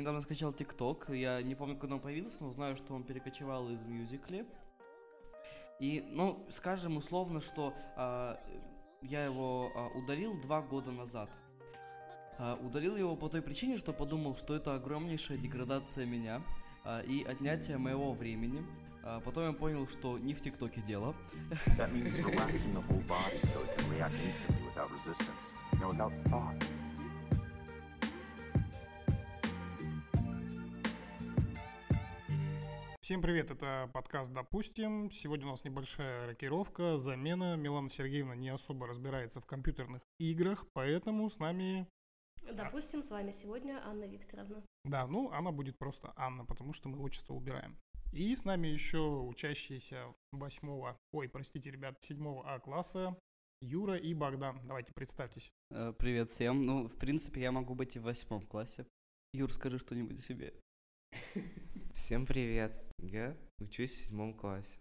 Недавно скачал ТикТок, я не помню, когда он появился, но знаю, что он перекочевал из Мюзикли. И, ну, скажем условно, что а, я его а, удалил два года назад. А, удалил его по той причине, что подумал, что это огромнейшая деградация меня а, и отнятие моего времени. А, потом я понял, что не в ТикТоке дело. That means. Всем привет, это подкаст «Допустим». Сегодня у нас небольшая рокировка, замена. Милана Сергеевна не особо разбирается в компьютерных играх, поэтому с нами... Допустим, с вами сегодня Анна Викторовна. Да, ну, она будет просто Анна, потому что мы отчество убираем. И с нами еще учащиеся восьмого, ой, простите, ребят, седьмого А класса Юра и Богдан. Давайте представьтесь. Э, Привет всем. Ну, в принципе, я могу быть и в восьмом классе. Юр, скажи что-нибудь о себе. Всем привет! Я учусь в седьмом классе.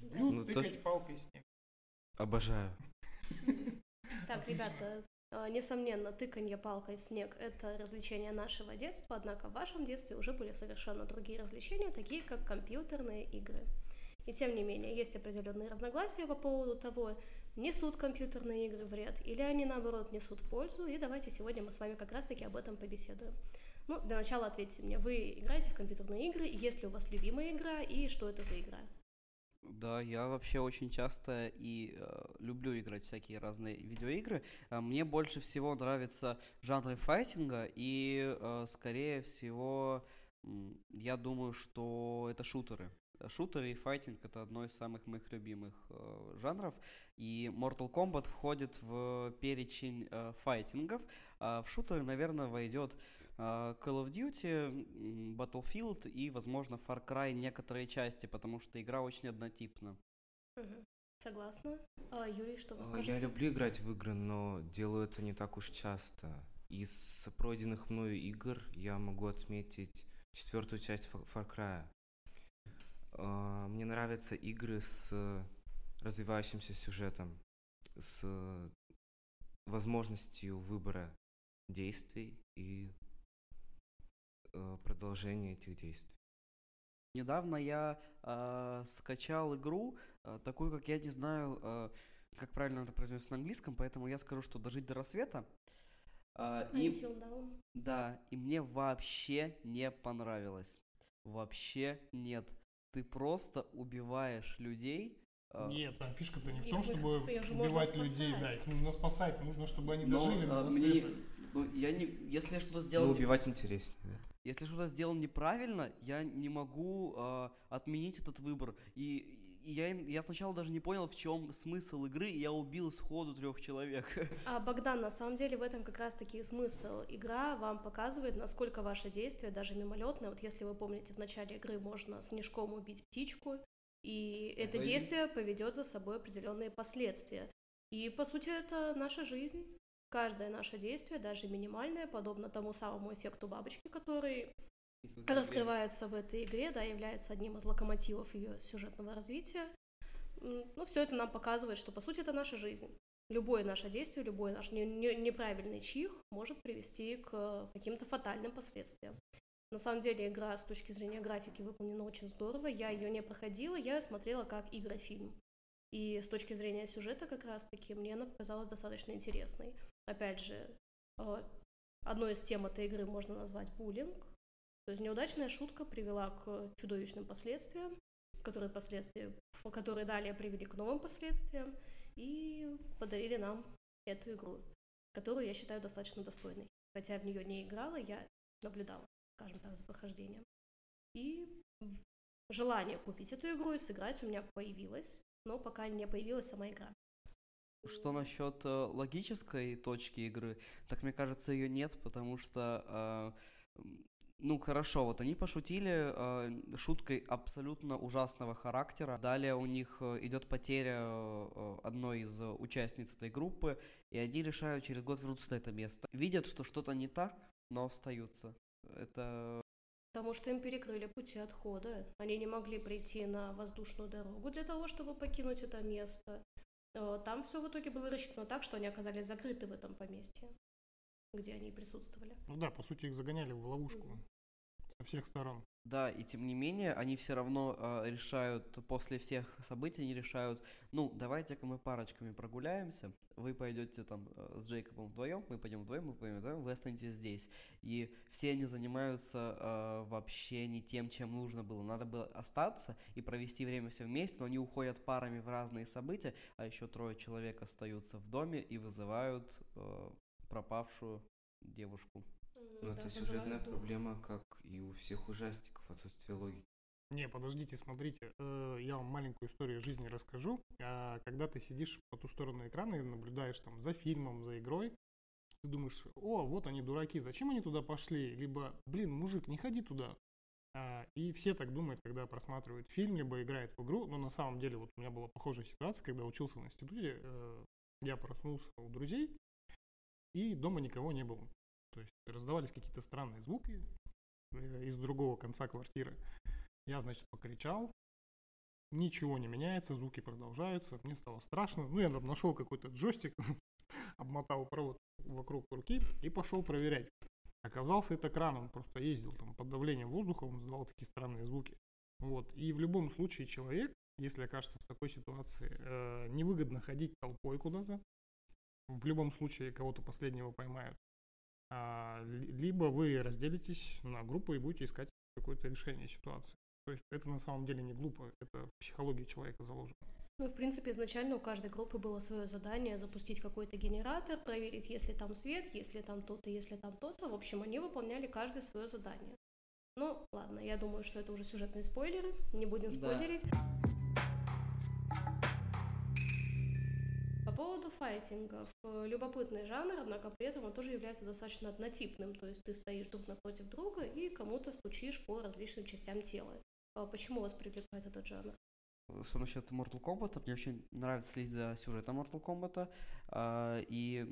Ну, то- тыкать палкой в снег. Обожаю. Так, ребята, э, несомненно, тыканье палкой в снег – это развлечение нашего детства, однако в вашем детстве уже были совершенно другие развлечения, такие как компьютерные игры. И тем не менее, есть определенные разногласия по поводу того, несут компьютерные игры вред или они, наоборот, несут пользу, и давайте сегодня мы с вами как раз-таки об этом побеседуем. Ну, для начала ответьте мне, вы играете в компьютерные игры, есть ли у вас любимая игра, и что это за игра? Да, я вообще очень часто и э, люблю играть всякие разные видеоигры. А мне больше всего нравятся жанры файтинга, и, э, скорее всего, я думаю, что это шутеры. Шутеры и файтинг это одно из самых моих любимых э, жанров. И Mortal Kombat входит в перечень э, файтингов. А в шутеры, наверное, войдет э, Call of Duty, Battlefield и, возможно, Far Cry некоторые части, потому что игра очень однотипна. Согласна. А, Юрий, что вы скажете? Я люблю играть в игры, но делаю это не так уж часто. Из пройденных мною игр я могу отметить четвертую часть Far Cry. А, Мне нравятся игры с развивающимся сюжетом, с возможностью выбора действий и э, продолжения этих действий. Недавно я э, скачал игру, э, такую, как я не знаю, э, как правильно это произносится на английском, поэтому я скажу, что «Дожить до рассвета». А, и, Dawn. да, и мне вообще не понравилось. Вообще нет. Ты просто убиваешь людей. э, Нет, там фишка-то не в том, чтобы убивать людей, да, их нужно спасать, нужно, чтобы они но, дожили до э, мне- рассвета. ну, я не, если я что-то сделал, Но не- убивать интереснее. да. Если что-то сделал неправильно, я не могу э, отменить этот выбор. И, и я, я сначала даже не понял, в чем смысл игры, и я убил сходу трех человек. А, Богдан, на самом деле в этом как раз-таки смысл. Игра вам показывает, насколько ваше действие, даже мимолетное, вот если вы помните, в начале игры можно снежком убить птичку, и это Ой. действие поведет за собой определенные последствия. И, по сути, это наша жизнь. Каждое наше действие, даже минимальное, подобно тому самому эффекту бабочки, который раскрывается в этой игре, да, является одним из локомотивов ее сюжетного развития. Ну, все это нам показывает, что, по сути, это наша жизнь. Любое наше действие, любой наш не- не- неправильный чих может привести к каким-то фатальным последствиям. На самом деле игра с точки зрения графики выполнена очень здорово. Я ее не проходила, я ее смотрела как игрофильм. И с точки зрения сюжета как раз-таки мне она показалась достаточно интересной. Опять же, э, одной из тем этой игры можно назвать буллинг. То есть неудачная шутка привела к чудовищным последствиям, которые последствия, которые далее привели к новым последствиям и подарили нам эту игру, которую я считаю достаточно достойной. Хотя в нее не играла, я наблюдала, скажем так, за прохождением. И желание купить эту игру и сыграть у меня появилось, но пока не появилась сама игра. Что насчет э, логической точки игры? Так мне кажется, ее нет, потому что, э, ну хорошо, вот они пошутили э, шуткой абсолютно ужасного характера. Далее у них э, идет потеря э, одной из участниц этой группы, и они решают через год вернуться на это место. Видят, что что-то не так, но остаются. Это Потому что им перекрыли пути отхода. Они не могли прийти на воздушную дорогу для того, чтобы покинуть это место. Э, Там все в итоге было рассчитано так, что они оказались закрыты в этом поместье, где они присутствовали. Ну да, по сути, их загоняли в ловушку. Со всех сторон. Да, и тем не менее, они все равно э, решают, после всех событий, они решают, ну, давайте-ка мы парочками прогуляемся, вы пойдете там э, с Джейкобом вдвоем, мы пойдем вдвоем, мы пойдем вдвоем, вы останетесь здесь. И все они занимаются э, вообще не тем, чем нужно было. Надо было остаться и провести время все вместе, но они уходят парами в разные события, а еще трое человек остаются в доме и вызывают э, пропавшую девушку. Ну, Да, это сюжетная дух. проблема, как и у всех ужастиков, отсутствие логики. Не, подождите, смотрите, э, я вам маленькую историю жизни расскажу. А, Когда ты сидишь по ту сторону экрана и наблюдаешь там за фильмом, за игрой, ты думаешь, о, вот они дураки, зачем они туда пошли? Либо, блин, мужик, не ходи туда. А, И все так думают, когда просматривают фильм, либо играют в игру. Но на самом деле вот у меня была похожая ситуация, когда учился в институте. э, Я проснулся у друзей, и дома никого не было. То есть раздавались какие-то странные звуки э, из другого конца квартиры. Я, значит, покричал, ничего не меняется, звуки продолжаются, мне стало страшно. Ну, я там нашел какой-то джойстик, обмотал провод вокруг руки и пошел проверять. Оказался это кран, он просто ездил там под давлением воздуха, он издавал такие странные звуки. Вот. И в любом случае человек, если окажется в такой ситуации, э, невыгодно ходить толпой куда-то. В любом случае кого-то последнего поймают. А, ли- либо вы разделитесь на группы и будете искать какое-то решение ситуации. То есть это на самом деле не глупо, это в психологии человека заложено. Ну, в принципе, изначально у каждой группы было свое задание запустить какой-то генератор, проверить, есть ли там свет, есть ли там то-то, если там то-то. В общем, они выполняли каждое свое задание. Ну, ладно, я думаю, что это уже сюжетные спойлеры, не будем Да. спойлерить. По поводу файтингов. э, Любопытный жанр, однако при этом он тоже является достаточно однотипным. То есть ты стоишь друг напротив друга и кому-то стучишь по различным частям тела. А Почему вас привлекает этот жанр? Что насчет Mortal Kombat, мне очень нравится следить за сюжетом Mortal Kombat. а, И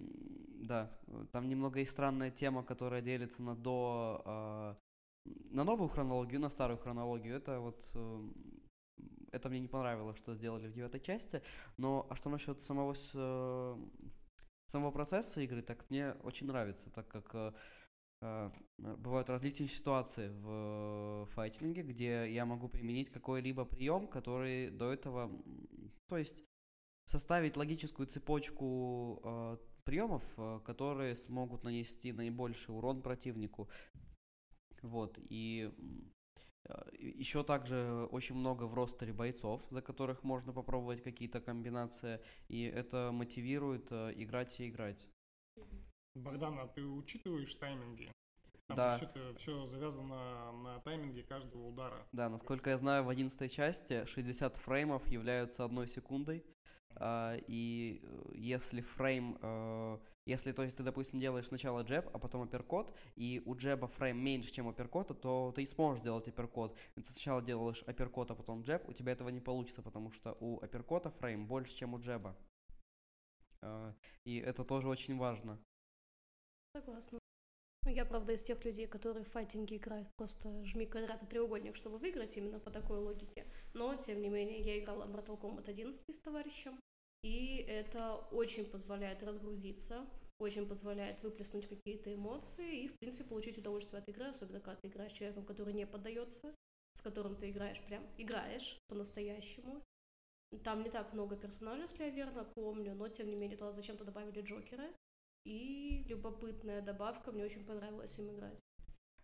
да, э, там немного и странная тема, которая делится на до а, на новую хронологию, на старую хронологию. Это вот эм, это мне не понравилось, что сделали в девятой части. Но а что насчет самого с- э, самого процесса игры, так мне очень нравится, так как э, э, бывают различные ситуации в файтинге, где я могу применить какой-либо прием, который до этого, то есть составить логическую цепочку э, приемов, которые смогут нанести наибольший урон противнику. Вот, и еще также очень много в ростере бойцов, за которых можно попробовать какие-то комбинации, и это мотивирует э, играть и играть. Богдан, а ты учитываешь тайминги? Там Да. все, все завязано на тайминге каждого удара. Да, насколько я знаю, в 11 части 60 фреймов являются одной секундой. А, и э, если фрейм, э, если, то есть ты, допустим, делаешь сначала джеб, а потом апперкот, и у джеба фрейм меньше, чем у апперкота, то ты сможешь сделать апперкот. Ты сначала делаешь апперкот, а потом джеб, у тебя этого не получится, потому что у апперкота фрейм больше, чем у джеба. А, и это тоже очень важно. Согласна. Ну, Я, правда, из тех людей, которые в файтинге играют просто жми квадрат и треугольник, чтобы выиграть именно по такой логике. Но, тем не менее, я играла Mortal Kombat 11 с товарищем, и это очень позволяет разгрузиться, очень позволяет выплеснуть какие-то эмоции и, в принципе, получить удовольствие от игры, особенно когда ты играешь с человеком, который не поддается, с которым ты играешь прям, играешь по-настоящему. Там не так много персонажей, если я верно помню, но, тем не менее, туда зачем-то добавили Джокера, и любопытная добавка, мне очень понравилось им играть.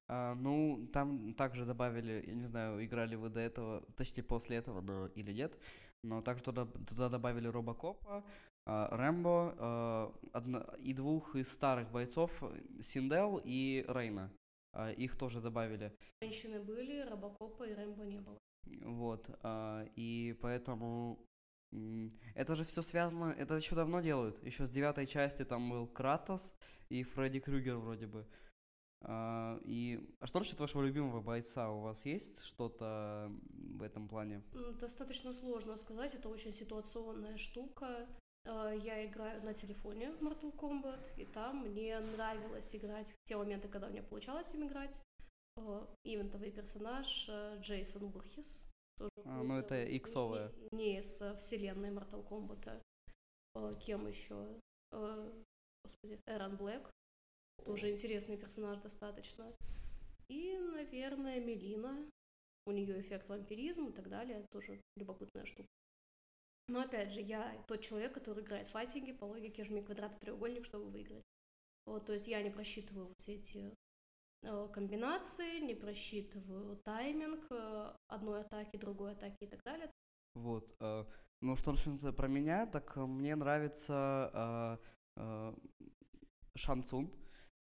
А, ну, там также добавили, я не знаю, играли вы до этого, точнее после этого, но или нет, но также туда, туда добавили Робокопа, а, Рэмбо а, одно- и двух из старых бойцов, Синдел и Рейна. А, их тоже добавили. Женщины были, Робокопа и Рэмбо не было. Вот, а, и поэтому это же все связано, это еще давно делают. Еще с девятой части там был Кратос и Фредди Крюгер вроде бы. А, и а что насчет вашего любимого бойца? У вас есть что-то в этом плане? Достаточно сложно сказать, это очень ситуационная штука. Э, Я играю на телефоне в Mortal Kombat, и там мне нравилось играть те моменты, когда мне получалось им играть. Э, Ивентовый персонаж э, Джейсон Урхис. Тоже А, ну, это иксовая. Не, не из э, вселенной Mortal Kombat. Э, Кем еще? Э, Господи, Эрон Блэк. Тоже интересный персонаж достаточно. И, наверное, Мелина. У нее эффект вампиризм и так далее. Тоже любопытная штука. Но опять же, я тот человек, который играет файтинги по логике жми квадрат и треугольник, чтобы выиграть. Вот, то есть я не просчитываю все эти комбинации, не просчитываю тайминг э, одной атаки, другой атаки и так далее. Вот. э, Ну, что начнется про меня, так э, мне нравится э, э, Шан Цун.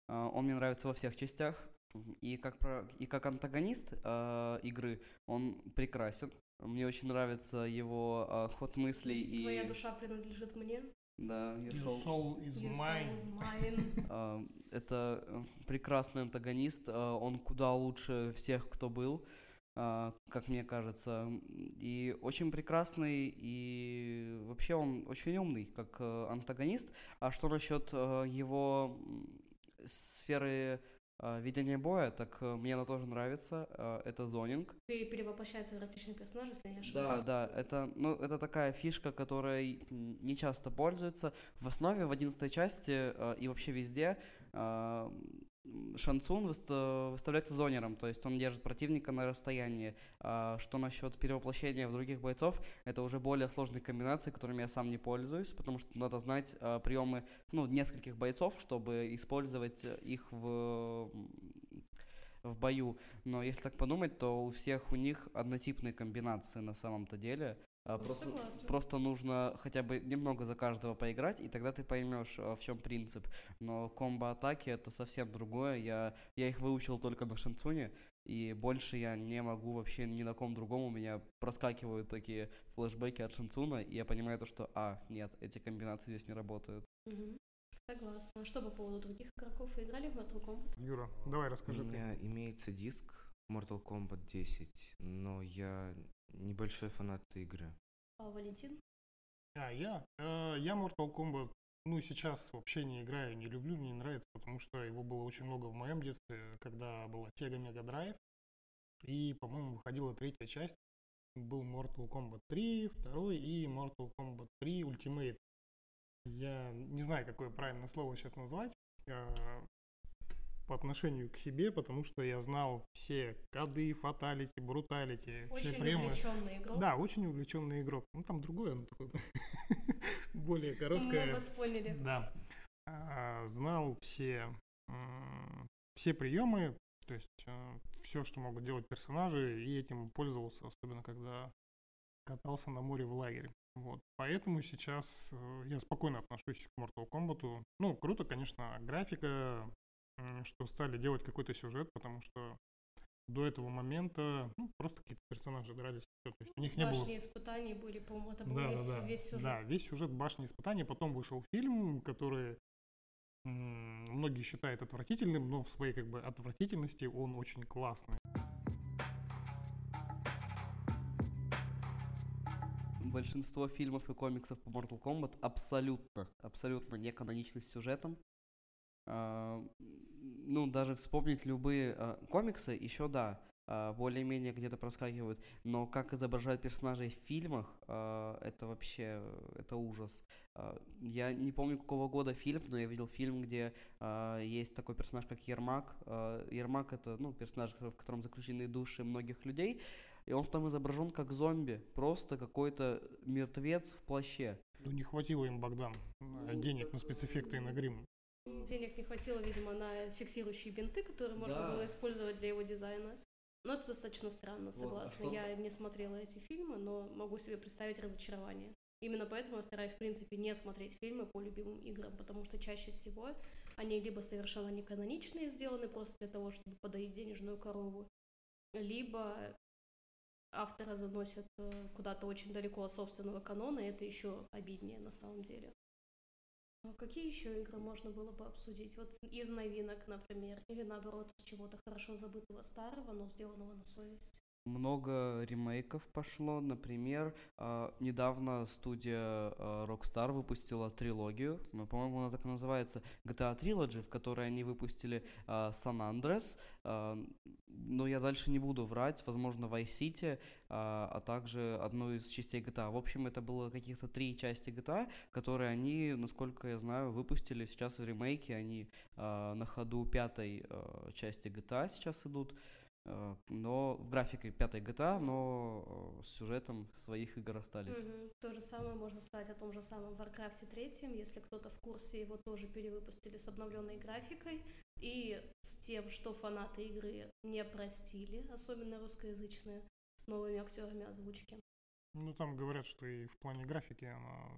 Э, Он мне нравится во всех частях. И как, про, и как антагонист э, игры он прекрасен. Мне очень нравится его э, ход мыслей и... Твоя душа принадлежит мне. Да, your Your soul. soul is Your soul mine. is mine. А, Это э, прекрасный антагонист, а, он куда лучше всех, кто был, а, как мне кажется, и очень прекрасный, и вообще он очень умный, как э, антагонист. А что насчет э, его сферы а, ведения боя, так э, мне она тоже нравится, а, это зонинг. Пере- Перевоплощается в различных персонажей, если я не Да, ошибаюсь. да, это, ну, это такая фишка, которой не часто пользуются. В основе, в одиннадцатой части э, и вообще везде м, Шансун выста- выставляется зонером, то есть он держит противника на расстоянии. А что насчет перевоплощения в других бойцов, это уже более сложные комбинации, которыми я сам не пользуюсь, потому что надо знать э, приемы ну, нескольких бойцов, чтобы использовать их в, в бою. Но если так подумать, то у всех у них однотипные комбинации на самом-то деле. А, Ну, Просто, согласна. просто нужно хотя бы немного за каждого поиграть, и тогда ты поймешь, а, в чем принцип. Но комбо-атаки это совсем другое. Я, я их выучил только на Шанцуне, и больше я не могу вообще ни на ком другом. У меня проскакивают такие флешбеки от Шанцуна, и я понимаю то, что, а, нет, эти комбинации здесь не работают. Мгм. Согласна. Что по поводу других игроков? Вы играли в Mortal Kombat? Юра, давай У расскажи ты. меня имеется диск Mortal Kombat 10, но я небольшой фанат этой игры. А, Валентин? А, я? Э, Я Mortal Kombat, ну, сейчас вообще не играю, не люблю, мне не нравится, потому что его было очень много в моем детстве, когда была Sega Mega Drive, и, по-моему, выходила третья часть, был Mortal Kombat 3, второй и Mortal Kombat 3 Ultimate. Я не знаю, какое правильное слово сейчас назвать э, по отношению к себе, потому что я знал все коды, фаталити, бруталити, все Очень приемы. увлеченный игрок. Да, очень увлеченный игрок. Ну, там другое, оно такое более Мы короткое. вас поняли. Да. А, Знал все, все приемы, то есть все, что могут делать персонажи, и этим пользовался, особенно когда катался на море в лагере. Вот. Поэтому сейчас э, я спокойно отношусь к Mortal Kombat. Ну, круто, конечно, графика, что стали делать какой-то сюжет, потому что до этого момента ну, просто какие-то персонажи дрались. То есть у них не было Башни испытаний были, по-моему, это был да, весь, да, да. весь сюжет. Да, весь сюжет башни испытаний. Потом вышел фильм, который м, многие считают отвратительным, но в своей как бы отвратительности он очень классный. Большинство фильмов и комиксов по Mortal Kombat абсолютно, абсолютно не каноничны с сюжетом. А, ну, даже вспомнить любые а, комиксы, еще да, а, более-менее где-то проскакивают, но как изображают персонажей в фильмах, это вообще, это ужас. Я не помню, какого года фильм, но я видел фильм, где есть такой персонаж, как Ермак. Ермак это, ну, персонаж, в котором заключены души многих людей, и он там изображен как зомби, просто какой-то мертвец в плаще. Ну, не хватило им, Богдан, э, денег на спецэффекты и на грим. Денег не хватило, видимо, на фиксирующие бинты, которые можно Да. было использовать для его дизайна. Но это достаточно странно, а согласна. что- Я не смотрела эти фильмы, но могу себе представить разочарование. Именно поэтому я стараюсь, в принципе, не смотреть фильмы по любимым играм, потому что чаще всего они либо совершенно не каноничные, сделаны просто для того, чтобы подоить денежную корову, либо автора заносят э, куда-то очень далеко от собственного канона, и это еще обиднее на самом деле. А какие еще игры можно было бы обсудить? Вот из новинок, например, или наоборот, с чего-то хорошо забытого старого, но сделанного на совесть. Много ремейков пошло. Например, а, недавно студия а, Rockstar выпустила трилогию. По-моему, она так и называется GTA Trilogy, в которой они выпустили а, San Andreas. Но я дальше не буду врать. Возможно, Vice City, а также одну из частей GTA. В общем, это было каких-то три части GTA, которые они, насколько я знаю, выпустили сейчас в ремейке. Они на ходу пятой части GTA сейчас идут. Э, но в графике пятой GTA, но э, с сюжетом своих игр остались. Мгм. То же самое можно сказать о том же самом Warcraft 3. Если кто-то в курсе, его тоже перевыпустили с обновленной графикой и с тем, что фанаты игры не простили, особенно русскоязычные, с новыми актерами озвучки. Ну, там говорят, что и в плане графики она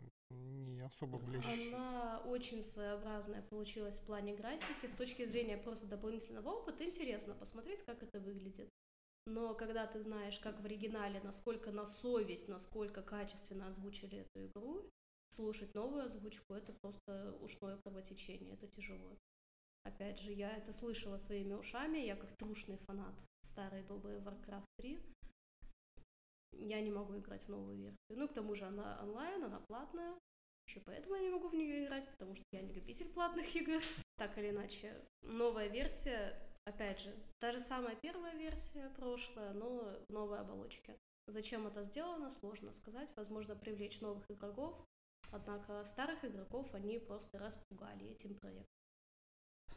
не особо блещет. Она очень своеобразная получилась в плане графики. С точки зрения просто дополнительного опыта интересно посмотреть, как это выглядит. Но когда ты знаешь, как в оригинале, насколько на совесть, насколько качественно озвучили эту игру, слушать новую озвучку это просто ушное кровотечение, это тяжело. Опять же, я это слышала своими ушами, я как трушный фанат старой доброй Warcraft 3. Я не могу играть в новую версию. Ну, к тому же она онлайн, она платная. Еще поэтому я не могу в нее играть, потому что я не любитель платных игр. Так или иначе, новая версия, опять же, та же самая первая версия прошлая, но в новой оболочке. Зачем это сделано, сложно сказать. Возможно, привлечь новых игроков. Однако старых игроков они просто распугали этим проектом.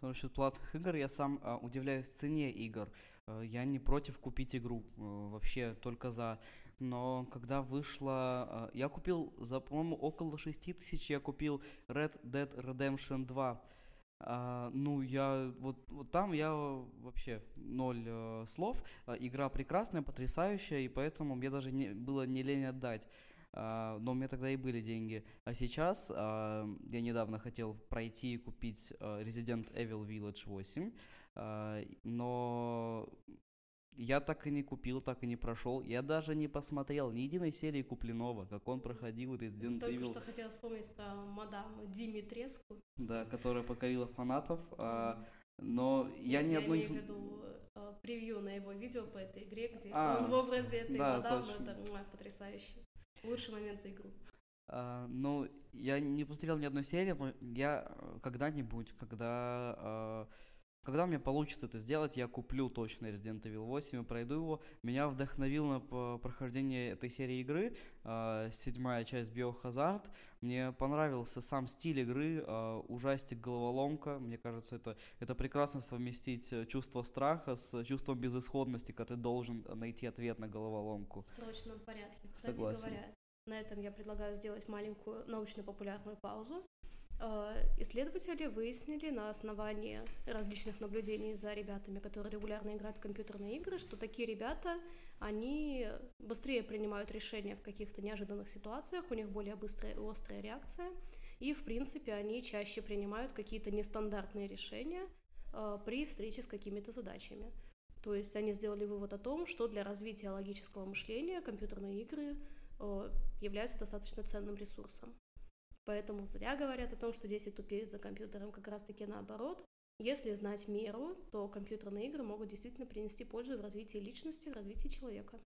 Насчет платных игр, я сам а, удивляюсь цене игр. Э, Я не против купить игру, э, вообще только за. Но когда вышла... Я купил за, по-моему, около 6 тысяч я купил Red Dead Redemption 2. А, ну, я вот, вот там я вообще ноль э, слов. Игра прекрасная, потрясающая, и поэтому мне даже не, было не лень отдать. А, но у меня тогда и были деньги. А сейчас а, я недавно хотел пройти и купить а, Resident Evil Village 8, а, но я так и не купил, так и не прошел. Я даже не посмотрел ни единой серии купленного, как он проходил Resident Только Evil, что хотела вспомнить про мадам Димитреску. да, которая покорила фанатов. а, но я ни Я одной из... имею в виду превью на его видео по этой игре, где А, он в образе этой да, мадам, точно. это муа, потрясающе. Лучший момент за игру. А, ну, я не посмотрел ни одной серии, но я э, когда-нибудь, когда, а, когда меня получится это сделать, я куплю точно Resident Evil 8 и пройду его. Меня вдохновил на прохождение этой серии игры, а, седьмая часть Biohazard. Мне понравился сам стиль игры, а, ужастик, головоломка. Мне кажется, это, это прекрасно совместить э, чувство страха с чувством безысходности, когда ты должен найти ответ на головоломку. В срочном порядке. Кстати Согласен. говоря, на этом я предлагаю сделать маленькую научно-популярную паузу. Э, Исследователи выяснили на основании различных наблюдений за ребятами, которые регулярно играют в компьютерные игры, что такие ребята, они быстрее принимают решения в каких-то неожиданных ситуациях, у них более быстрая и острая реакция, и, в принципе, они чаще принимают какие-то нестандартные решения э, при встрече с какими-то задачами. То есть они сделали вывод о том, что для развития логического мышления компьютерные игры э, являются достаточно ценным ресурсом. Поэтому зря говорят о том, что дети тупеют за компьютером, как раз-таки наоборот. Если знать меру, то компьютерные игры могут действительно принести пользу в развитии личности, в развитии человека.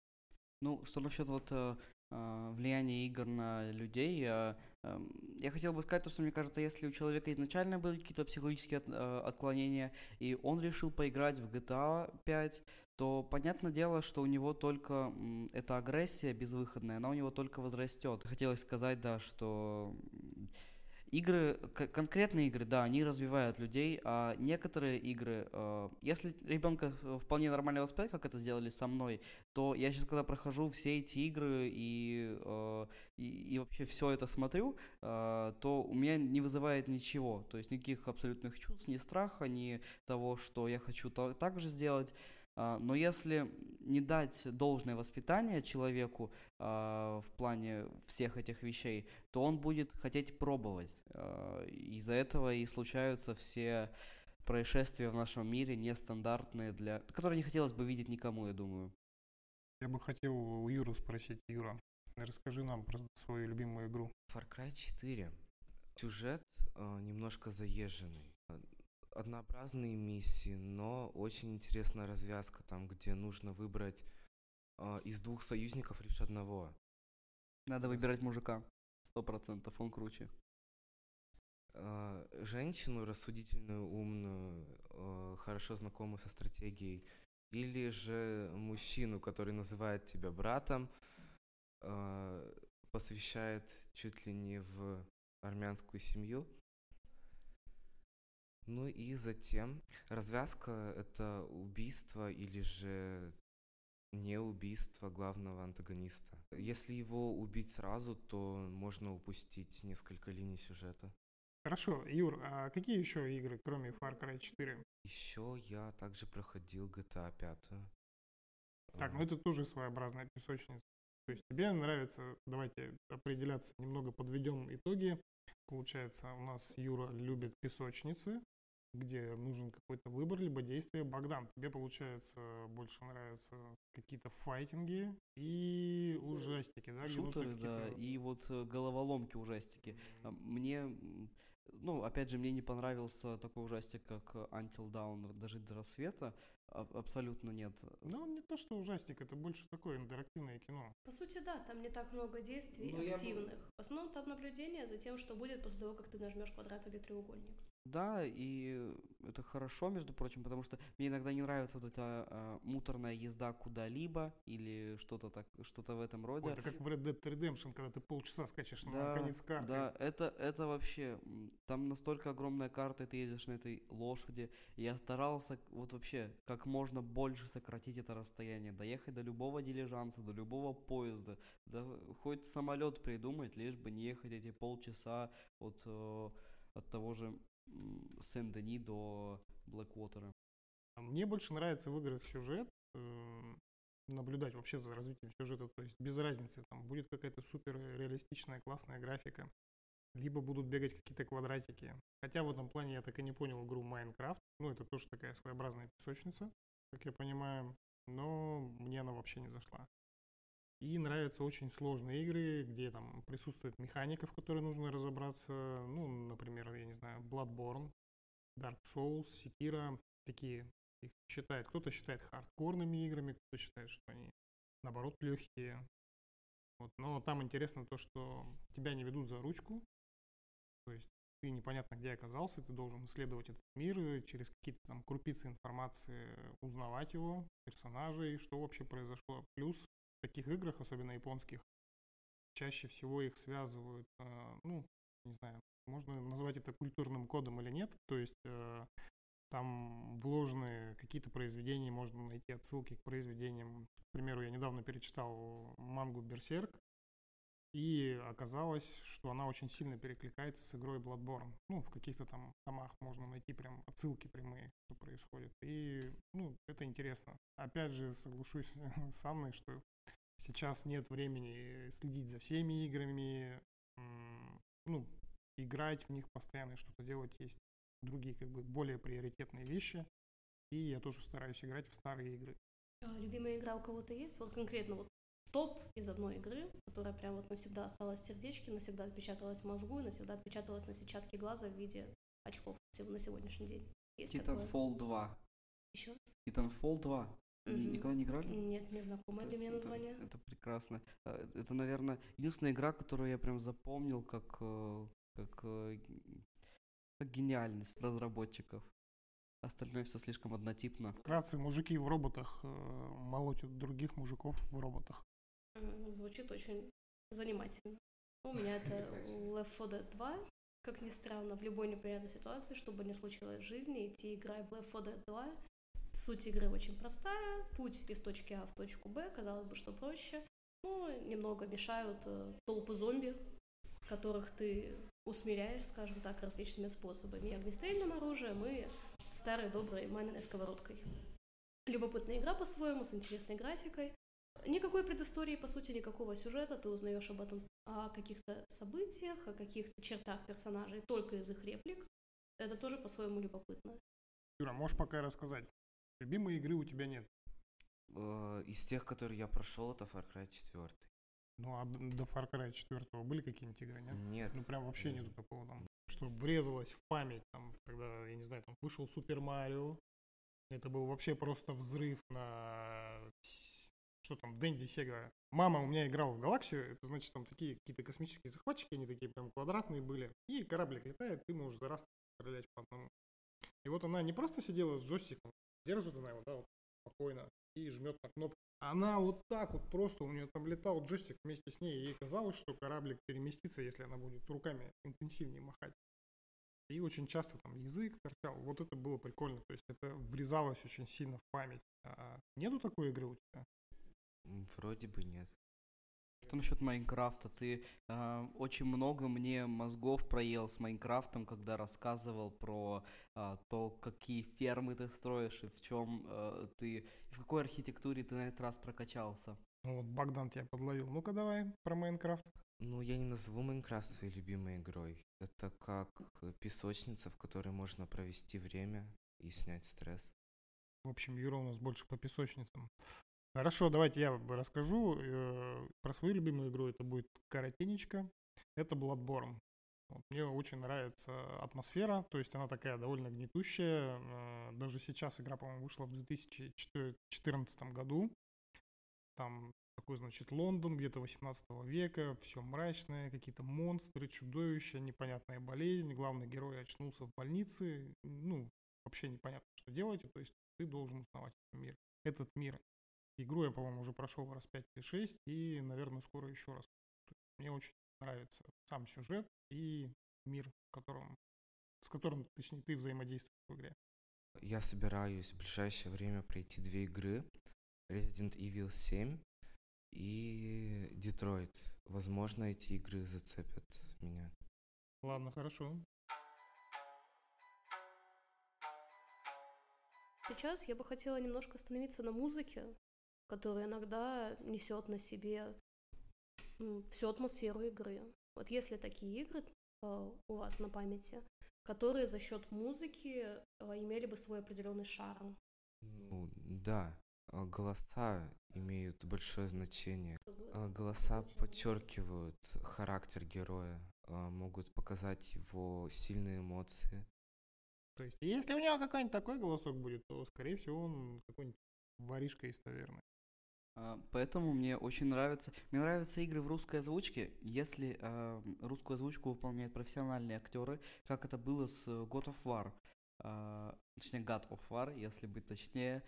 Ну, что насчет вот э, э, влияния игр на людей, э, эм, я хотел бы сказать то, что мне кажется, если у человека изначально были какие-то психологические э, отклонения, и он решил поиграть в GTA 5, то понятное дело, что у него только эта агрессия безвыходная, она у него только возрастет. Хотелось сказать, да, что игры, конкретные игры, да, они развивают людей, а некоторые игры, э, если ребенка э, вполне нормально воспитать, как это сделали со мной, то я сейчас, когда прохожу все эти игры и, э, и, и вообще все это смотрю, э, то у меня не вызывает ничего. То есть никаких абсолютных чувств, ни страха, ни того, что я хочу то- так же сделать. А, Но если не дать должное воспитание человеку а, в плане всех этих вещей, то он будет хотеть пробовать. А, Из-за этого и случаются все происшествия в нашем мире нестандартные для... которые не хотелось бы видеть никому, я думаю. Я бы хотел у Юры спросить, Юра, расскажи нам про свою любимую игру. Far Cry 4. Сюжет э, немножко заезженный. Э, Однообразные миссии, но очень интересная развязка там, где нужно выбрать а, из двух союзников лишь одного. Надо выбирать мужика. Сто процентов, он круче. А, Женщину рассудительную, умную, а, хорошо знакомую со стратегией, или же мужчину, который называет тебя братом, а, посвящает чуть ли не в армянскую семью. Ну и затем развязка это убийство или же не убийство главного антагониста. Если его убить сразу, то можно упустить несколько линий сюжета. Хорошо, Юр, а какие еще игры, кроме Far Cry 4? Еще я также проходил GTA 5. Так, ну это тоже своеобразная песочница. То есть тебе нравится, давайте определяться, немного подведем итоги. Получается, у нас Юра любит песочницы, где нужен какой-то выбор, либо действие. Богдан, тебе, получается, больше нравятся какие-то файтинги и ужастики, да? Шутеры, да, и вот э, головоломки ужастики. А, Мне, ну, опять же, мне не понравился такой ужастик, как Until Dawn, Дожить до рассвета. А- Абсолютно нет. Ну, не то, что ужастик, это больше такое интерактивное кино. По сути, да, там не так много действий Ну, я бы- активных. В основном там наблюдение за тем, что будет после того, как ты нажмешь квадрат или треугольник. Да, и это хорошо, между прочим, потому что мне иногда не нравится вот эта а, муторная езда куда-либо или что-то так, что-то в этом роде. Ой, это как в Red Dead Redemption, когда ты полчаса скачешь на Да, конец карты. да, это, это вообще, там настолько огромная карта, и ты едешь на этой лошади. Я старался вот вообще как можно больше сократить это расстояние, доехать до любого дилижанса, до любого поезда, да хоть самолет придумать, лишь бы не ехать эти полчаса от, э, от того же Сен-Дени до Блэквотера. Мне больше нравится в играх сюжет, эм, наблюдать вообще за развитием сюжета, то есть без разницы, там будет какая-то супер реалистичная классная графика, либо будут бегать какие-то квадратики. Хотя в этом плане я так и не понял игру Майнкрафт, ну это тоже такая своеобразная песочница, как я понимаю, но мне она вообще не зашла. И нравятся очень сложные игры, где там присутствует механика, в которой нужно разобраться, ну, например, я не знаю, Bloodborne, Dark Souls, Sekiro, такие их считает. Кто-то считает хардкорными играми, кто-то считает, что они наоборот легкие. Вот. Но там интересно то, что тебя не ведут за ручку. То есть ты непонятно где оказался, ты должен исследовать этот мир, и через какие-то там крупицы информации узнавать его, персонажей, что вообще произошло. Плюс таких играх, особенно японских, чаще всего их связывают, э, ну, не знаю, можно назвать это культурным кодом или нет, то есть э, там вложены какие-то произведения, можно найти отсылки к произведениям. К примеру, я недавно перечитал мангу «Берсерк», и оказалось, что она очень сильно перекликается с игрой Bloodborne. Ну, в каких-то там томах можно найти прям отсылки прямые, что происходит. И, ну, это интересно. Опять же, соглашусь с Анной, что сейчас нет времени следить за всеми играми, ну, играть в них постоянно и что-то делать. Есть другие, как бы, более приоритетные вещи. И я тоже стараюсь играть в старые игры. А любимая игра у кого-то есть? Вот конкретно вот топ из одной игры, которая прям вот навсегда осталась в сердечке, навсегда отпечаталась в мозгу и навсегда отпечаталась на сетчатке глаза в виде очков на сегодняшний день. Есть такое? Titanfall 2. Еще раз? Titanfall 2. Мгм. Никогда не играли? Нет, не знакомое Это- для меня это- название. Это, прекрасно. Э, Это, наверное, единственная игра, которую я прям запомнил как, э, как, э, как гениальность разработчиков. Остальное все слишком однотипно. Вкратце, мужики в роботах э, молотят других мужиков в роботах. Звучит очень занимательно. У меня это Left 4 Dead 2. Как ни странно, в любой неприятной ситуации, что бы ни случилось в жизни, идти играть в Left 4 Dead 2. Суть игры очень простая. Путь из точки А в точку Б, казалось бы, что проще. Ну, немного мешают э, толпы зомби, которых ты усмиряешь, скажем так, различными способами. И огнестрельным оружием, и старой доброй маминой сковородкой. Любопытная игра по-своему, с интересной графикой. Никакой предыстории, по сути, никакого сюжета. Ты узнаешь об этом, о каких-то событиях, о каких-то чертах персонажей только из их реплик. Это тоже по-своему любопытно. Юра, можешь пока рассказать? Любимой игры у тебя нет. Э, Из тех, которые я прошел, это Far Cry 4. Ну, а до Far Cry 4 были какие-нибудь игры, нет? Нет. Ну, прям вообще нету такого там, что врезалось в память, там, когда, я не знаю, там вышел Супер Марио. Это был вообще просто взрыв на что там Дэнди Сега. Мама у меня играла в Галаксию, это значит там такие какие-то космические захватчики, они такие прям квадратные были. И кораблик летает, ты можешь за раз стрелять по одному. И вот она не просто сидела с джойстиком, держит она его, да, вот спокойно, и жмет на кнопку. Она вот так вот просто, у нее там летал джойстик вместе с ней, и ей казалось, что кораблик переместится, если она будет руками интенсивнее махать. И очень часто там язык торчал. Вот это было прикольно. То есть это врезалось очень сильно в память. А нету такой игры у тебя? Вроде бы нет. Что насчет Майнкрафта? Ты а, очень много мне мозгов проел с Майнкрафтом, когда рассказывал про а, то, какие фермы ты строишь и в чем ты, в какой архитектуре ты на этот раз прокачался. Ну вот Богдан тебя подловил. Ну-ка давай про Майнкрафт. Ну, я не назову Майнкрафт своей любимой игрой. Это как э, песочница, в которой можно провести время и снять стресс. В общем, Юра у нас больше по песочницам. Хорошо, давайте я расскажу э, про свою любимую игру. Это будет коротенечко. Это Bloodborne. Вот, мне очень нравится атмосфера, то есть она такая довольно гнетущая. Э, даже сейчас игра, по-моему, вышла в 2014 году. Там такой, значит, Лондон, где-то 18 века, все мрачное, какие-то монстры, чудовища, непонятная болезнь. Главный герой очнулся в больнице. Ну, вообще непонятно, что делать. То есть ты должен узнавать этот мир. Этот мир. Игру я, по-моему, уже прошел раз 5 или 6, и, наверное, скоро еще раз. Мне очень нравится сам сюжет и мир, в котором, с которым, точнее, ты взаимодействуешь в игре. Я собираюсь в ближайшее время пройти две игры. Resident Evil 7 и Детройт. Возможно, эти игры зацепят меня. Ладно, хорошо. Сейчас я бы хотела немножко остановиться на музыке, которая иногда несет на себе всю атмосферу игры. Вот если такие игры у вас на памяти, которые за счет музыки э, имели бы свой определенный шарм. Ну, да, а, голоса имеют большое значение. А, Голоса подчеркивают характер героя, а, могут показать его сильные эмоции. То есть, если у него какой-нибудь такой голосок будет, то, скорее всего, он какой-нибудь воришка из таверны. А, Поэтому мне очень нравится. Мне нравятся игры в русской озвучке, если а, русскую озвучку выполняют профессиональные актеры, как это было с God of War. А, точнее, God of War, если быть точнее.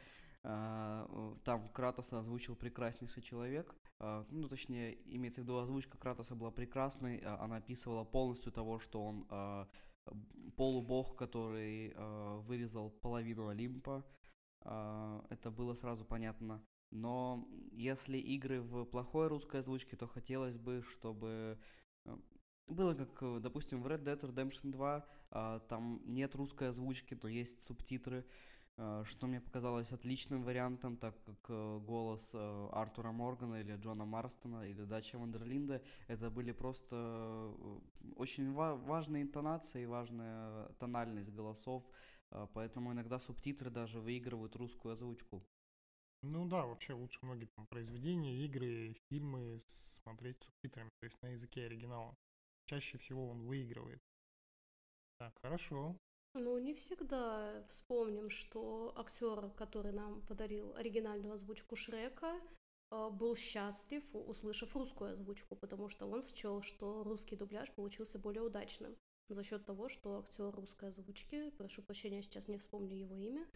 Э, Там Кратоса озвучил прекраснейший человек. А, Ну, точнее, имеется в виду, озвучка Кратоса была прекрасной. Она описывала полностью того, что он б- полубог, который а, вырезал половину Олимпа. А, Это было сразу понятно. Но если игры в плохой русской озвучке, то хотелось бы, чтобы э, было как, э, допустим, в Red Dead Redemption 2, а, там нет русской озвучки, но есть субтитры, э, что мне показалось отличным вариантом, так как голос Артура Моргана или Джона Марстона или Дача Вандерлинда это были просто очень ва- важные интонации, важная тональность голосов, поэтому иногда субтитры даже выигрывают русскую озвучку. Ну да, вообще лучше многие там произведения, игры, фильмы смотреть с субтитрами, то есть на языке оригинала. Чаще всего он выигрывает. Так, хорошо. Ну, не всегда вспомним, что актер, который нам подарил оригинальную озвучку Шрека, э, был счастлив, услышав русскую озвучку, потому что он счел, что русский дубляж получился более удачным за счет того, что актер русской озвучки, прошу прощения, сейчас не вспомню его имя,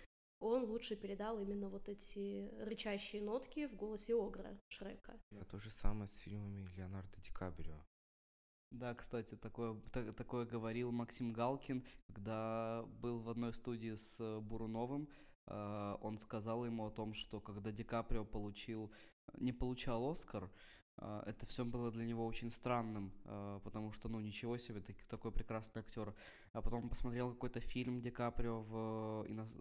он лучше передал именно вот эти рычащие нотки в голосе Огра Шрека. А то же самое с фильмами Леонардо Ди Каприо. Да, кстати, такое, та- такое говорил Максим Галкин, когда был в одной студии с э, Буруновым. э, Он сказал ему о том, что когда Ди Каприо получил, не получал Оскар, э, это все было для него очень странным, э, потому что, ну, ничего себе, так- такой прекрасный актер. А потом посмотрел какой-то фильм Ди Каприо в, иноз-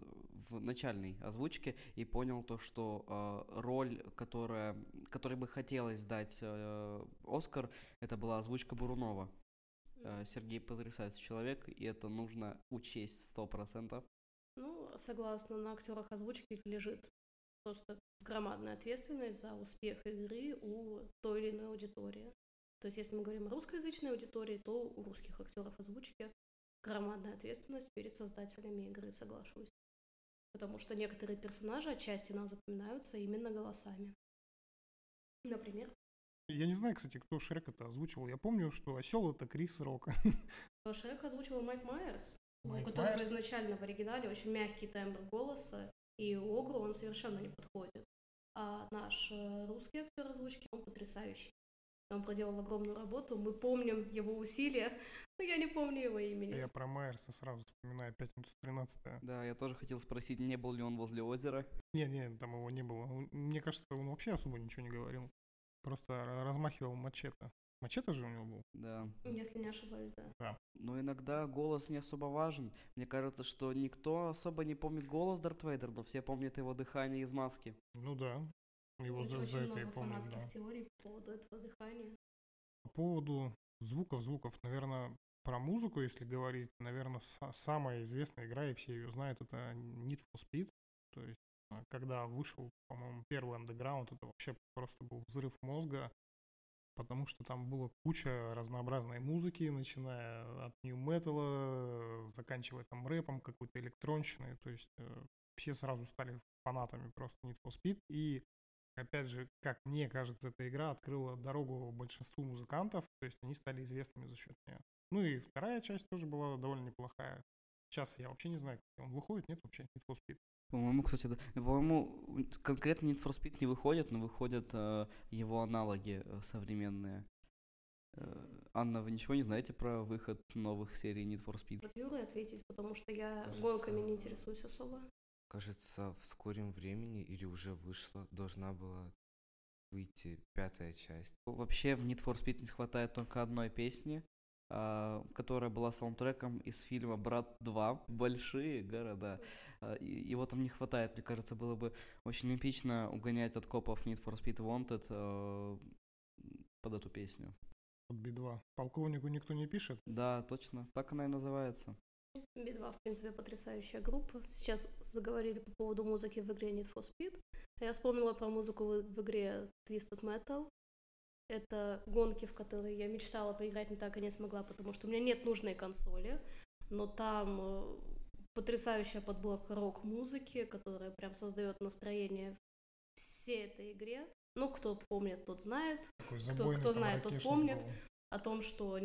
в начальной озвучке и понял то, что э, роль, которая, которой бы хотелось дать э, Оскар, это была озвучка Бурунова. Э, Сергей потрясающий человек, и это нужно учесть сто процентов. Ну, согласно, на актерах озвучки лежит просто громадная ответственность за успех игры у той или иной аудитории. То есть, если мы говорим о русскоязычной аудитории, то у русских актеров озвучки громадная ответственность перед создателями игры, соглашусь. Потому что некоторые персонажи отчасти нам запоминаются именно голосами. Например, Я не знаю, кстати, кто Шрек это озвучивал. Я помню, что осел это Крис Рок. Шрек озвучивал Майк Майерс, у Майк которого Майерс? изначально в оригинале очень мягкий тембр голоса, и Огру он совершенно не подходит. А наш э, русский актер озвучки, он потрясающий. Он проделал огромную работу, мы помним его усилия, но я не помню его имени. Я про Майерса сразу вспоминаю пятницу 13 Да, я тоже хотел спросить, не был ли он возле озера. Не-не, там его не было. Мне кажется, он вообще особо ничего не говорил. Просто ра- размахивал мачете. Мачете же у него был? Да. Если не ошибаюсь, да. Но иногда голос не особо важен. Мне кажется, что никто особо не помнит голос Дарт Вейдера, но все помнят его дыхание из маски. Ну да. Его Очень, за, очень за это много я помню, фанатских да. теорий по поводу этого дыхания. По поводу звуков, звуков, наверное, про музыку, если говорить, наверное, самая известная игра, и все ее знают, это Need for Speed. То есть, а, когда вышел, по-моему, первый Underground, это вообще просто был взрыв мозга, потому что там была куча разнообразной музыки, начиная от нью металла, заканчивая там рэпом, какой-то электронщиной, то есть э, все сразу стали фанатами просто Need for Speed, и опять же, как мне кажется, эта игра открыла дорогу большинству музыкантов, то есть они стали известными за счет нее. Ну и вторая часть тоже была довольно неплохая. Сейчас я вообще не знаю, он выходит, нет вообще Need for Speed. По-моему, кстати, да. По-моему, конкретно Need for Speed не выходит, но выходят э, его аналоги э, современные. Э, Анна, вы ничего не знаете про выход новых серий Need for Speed? Юрой ответить, потому что я Кажется, гонками не интересуюсь особо. Кажется, в скором времени или уже вышла, должна была выйти пятая часть. Вообще в Need for Speed не хватает только одной песни, которая была саундтреком из фильма «Брат 2. Большие города». А, и Его там не хватает, мне кажется, было бы очень эпично угонять от копов Need for Speed Wanted э, под эту песню. Вот Би-2. Полковнику никто не пишет. Да, точно, так она и называется. Би-2, в принципе, потрясающая группа. Сейчас заговорили по поводу музыки в игре Need for Speed. Я вспомнила про музыку в в игре Twisted Metal. Это гонки, в которые я мечтала поиграть, но так и не смогла, потому что у меня нет нужной консоли. Но там э, потрясающая подборка рок-музыки, которая прям создает настроение всей этой игре. Ну, кто помнит, тот знает. Такой Кто- кто знает, тот помнит. был. о том, что э,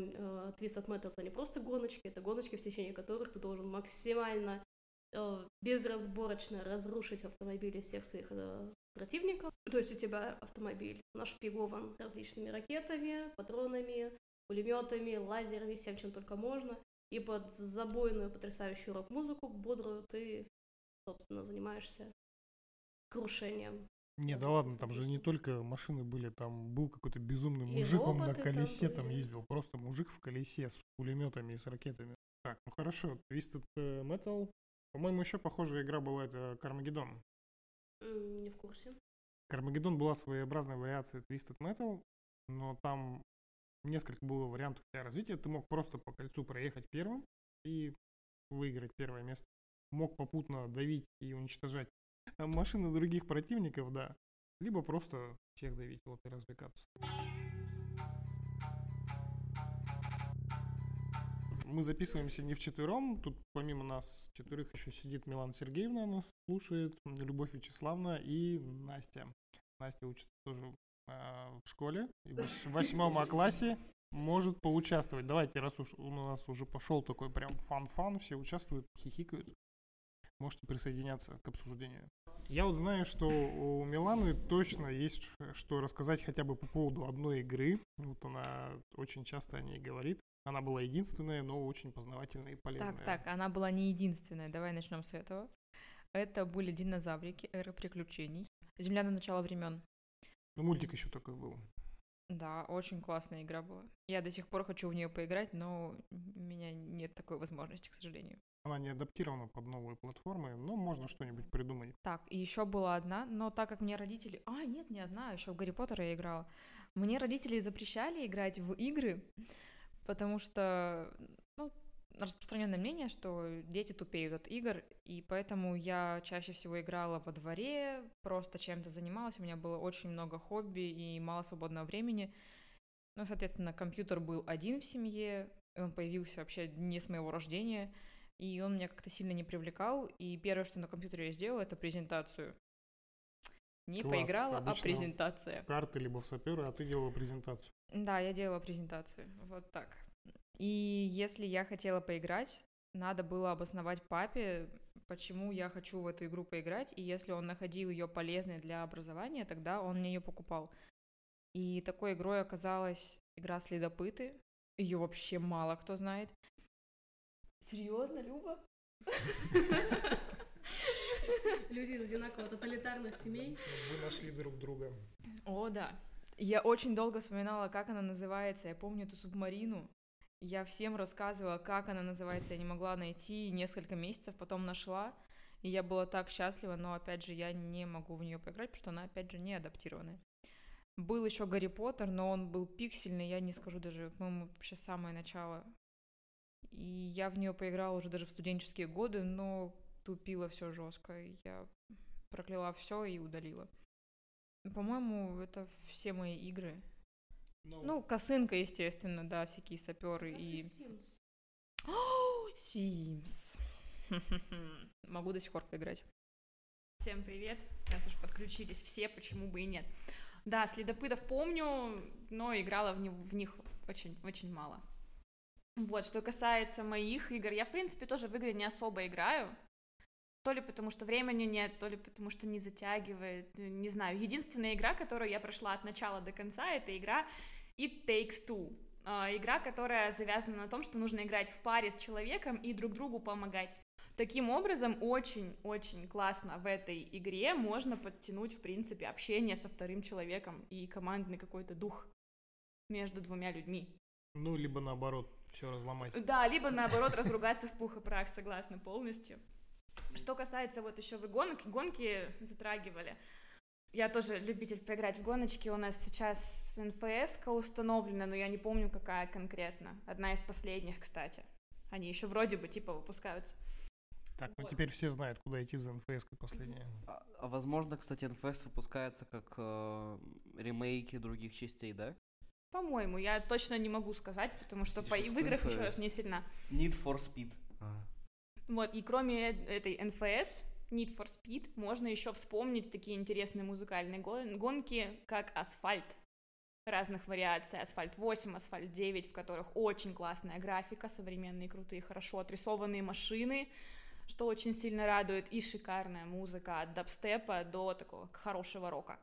Twisted Metal это не просто гоночки, это гоночки, в течение которых ты должен максимально безразборочно разрушить автомобили всех своих э, противников. То есть у тебя автомобиль нашпигован различными ракетами, патронами, пулеметами, лазерами, всем, чем только можно. И под забойную потрясающую рок-музыку бодрую ты, собственно, занимаешься крушением. Не, да ладно, там же не только машины были, там был какой-то безумный И мужик, он на там колесе там были. ездил, просто мужик в колесе с пулеметами и с ракетами. Так, ну хорошо, Twisted э, Metal. По-моему, еще похожая игра была, это Кармагеддон. Не в курсе. Кармагеддон была своеобразной вариацией Twisted Metal, но там несколько было вариантов для развития. Ты мог просто по кольцу проехать первым и выиграть первое место. Мог попутно давить и уничтожать машины других противников, да. Либо просто всех давить, вот и развлекаться. Мы записываемся не вчетвером, тут помимо нас четверых еще сидит Милана Сергеевна, нас слушает, Любовь Вячеславна и Настя. Настя учится тоже а, в школе, и в вось- в восьмом А классе может поучаствовать. Давайте, раз уж у нас уже пошел такой прям fun-fun, все участвуют, хихикают, можете присоединяться к обсуждению. Я вот знаю, что у Миланы точно есть что рассказать хотя бы по поводу одной игры. Вот она очень часто о ней говорит. Она была единственная, но очень познавательная и полезная. Так, так, она была не единственная. Давай начнем с этого. Это были динозаврики, эры приключений. Земля до начала времен. Ну, мультик еще такой был. Да, очень классная игра была. Я до сих пор хочу в нее поиграть, но у меня нет такой возможности, к сожалению. Она не адаптирована под новые платформы, но можно что-нибудь придумать. Так, и еще была одна, но так как мне родители... А, нет, не одна, еще в Гарри Поттера я играла. Мне родители запрещали играть в игры, потому что, ну, распространенное мнение, что дети тупеют от игр, и поэтому я чаще всего играла во дворе, просто чем-то занималась, у меня было очень много хобби и мало свободного времени. Ну, соответственно, компьютер был один в семье, он появился вообще не с моего рождения, и он меня как-то сильно не привлекал, и первое, что на компьютере я сделала, это презентацию. Не Класс. поиграла, а презентация. В карты либо в саперы, а ты делала презентацию. Да, я делала презентацию. Вот так. И если я хотела поиграть, надо было обосновать папе, почему я хочу в эту игру поиграть, и если он находил ее полезной для образования, тогда он мне ее покупал. И такой игрой оказалась игра «Следопыты». Ее вообще мало кто знает. Серьезно, Люба? Люди из одинаково тоталитарных семей. Вы нашли друг друга. О, да. Я очень долго вспоминала, как она называется. Я помню эту субмарину. Я всем рассказывала, как она называется. Я не могла найти несколько месяцев, потом нашла. И я была так счастлива, но опять же я не могу в нее поиграть, потому что она опять же не адаптированная. Был еще Гарри Поттер, но он был пиксельный, я не скажу даже, по-моему, вообще самое начало. И я в нее поиграла уже даже в студенческие годы, но тупила все жестко. Я прокляла все и удалила. По-моему, это все мои игры. Ну, косынка, естественно, да, всякие саперы и... Sims. Могу до сих пор поиграть. Всем привет, раз уж подключились все, почему бы и нет. Да, следопытов помню, но играла в, них, в них очень, очень мало. Вот, что касается моих игр, я, в принципе, тоже в игры не особо играю. То ли потому, что времени нет, то ли потому, что не затягивает, не знаю. Единственная игра, которую я прошла от начала до конца, это игра It Takes Two. А, Игра, которая завязана на том, что нужно играть в паре с человеком и друг другу помогать. Таким образом, очень-очень классно в этой игре можно подтянуть, в принципе, общение со вторым человеком и командный какой-то дух между двумя людьми. Ну, либо наоборот, все разломать. Да, либо наоборот разругаться в пух и прах, согласна полностью. Что касается вот еще вы гонок, гонки затрагивали. Я тоже любитель поиграть в гоночки. У нас сейчас НФС установлена, но я не помню, какая конкретно. Одна из последних, кстати. Они еще вроде бы типа выпускаются. Так, ну теперь все знают, куда идти за НФС последняя. А, а возможно, кстати, NFS выпускается как э, ремейки других частей, да? По-моему, я точно не могу сказать, потому что по, Что в играх еще NFS? раз не сильна. Need for Speed. А, Вот, и кроме э- этой NFS, Need for Speed, можно еще вспомнить такие интересные музыкальные гон- гонки, как Асфальт. Разных вариаций. Асфальт 8, Асфальт 9, в которых очень классная графика, современные, крутые, хорошо отрисованные машины, что очень сильно радует, и шикарная музыка от дабстепа до такого хорошего рока.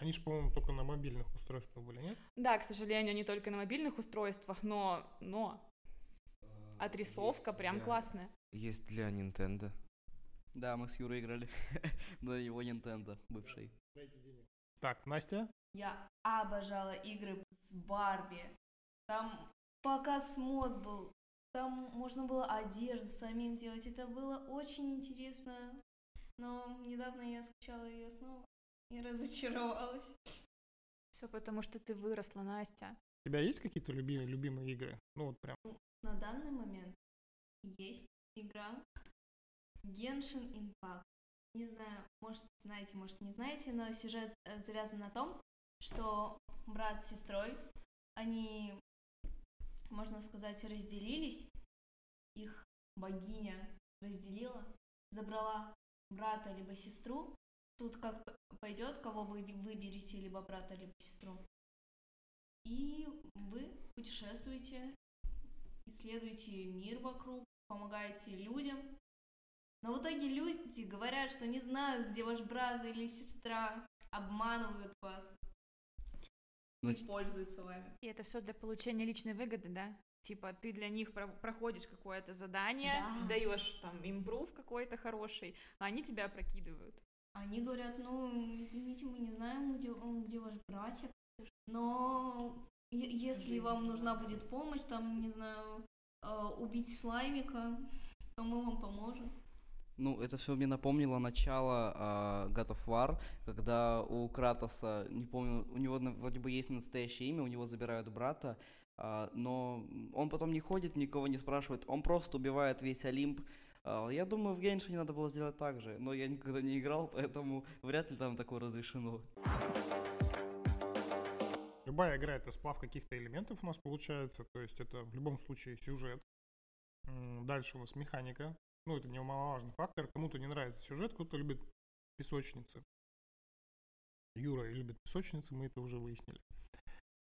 Они же, по-моему, только на мобильных устройствах были, нет? Да, к сожалению, не только на мобильных устройствах, но, но отрисовка есть прям для- классная. Есть для Nintendo. Да, мы с Юрой играли на его Nintendo бывший. Так, Настя? Я обожала игры с Барби. Там показ мод был. Там можно было одежду самим делать. Это было очень интересно. Но недавно я скачала ее снова и разочаровалась. Все потому, что ты выросла, Настя. У тебя есть какие-то люби- любимые игры? Ну вот прям. На данный момент есть игра Genshin Impact. Не знаю, может знаете, может не знаете, но сюжет э, завязан на том, что брат с сестрой, они, можно сказать, разделились. Их богиня разделила, забрала брата либо сестру. Тут как пойдет, кого вы выберете, либо брата, либо сестру. И вы путешествуете исследуете мир вокруг, помогаете людям. Но в итоге люди говорят, что не знают, где ваш брат или сестра, обманывают вас и Значит, пользуются вами. И это все для получения личной выгоды, да? Типа ты для них про- проходишь какое-то задание, Да. даешь там импрув какой-то хороший, а они тебя опрокидывают. Они говорят, ну, извините, мы не знаем, где, где ваш братик, но если вам нужна будет помощь, там, не знаю, э, убить слаймика, то мы вам поможем. Ну, это все мне напомнило начало а, God of War, когда у Кратоса, не помню, у него вроде бы есть настоящее имя, у него забирают брата, а, но он потом не ходит, никого не спрашивает, он просто убивает весь Олимп. А, я думаю, в Геншине надо было сделать так же, но я никогда не играл, поэтому вряд ли там такое разрешено. Любая игра это сплав каких-то элементов у нас получается. То есть это в любом случае сюжет. Дальше у нас механика. Ну, это немаловажный фактор. Кому-то не нравится сюжет, кто-то любит песочницы. Юра любит песочницы, мы это уже выяснили.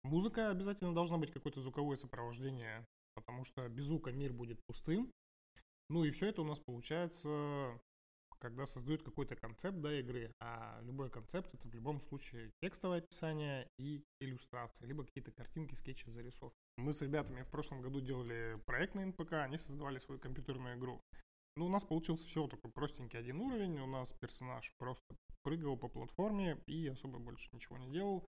Музыка обязательно должна быть какое-то звуковое сопровождение, потому что без звука мир будет пустым. Ну и все это у нас получается, когда создают какой-то концепт да, игры. А любой концепт это в любом случае текстовое описание и иллюстрации, либо какие-то картинки, скетчи, зарисовки. Мы с ребятами в прошлом году делали проект на НПК, они создавали свою компьютерную игру. Ну, у нас получился всего такой простенький один уровень, у нас персонаж просто прыгал по платформе и особо больше ничего не делал.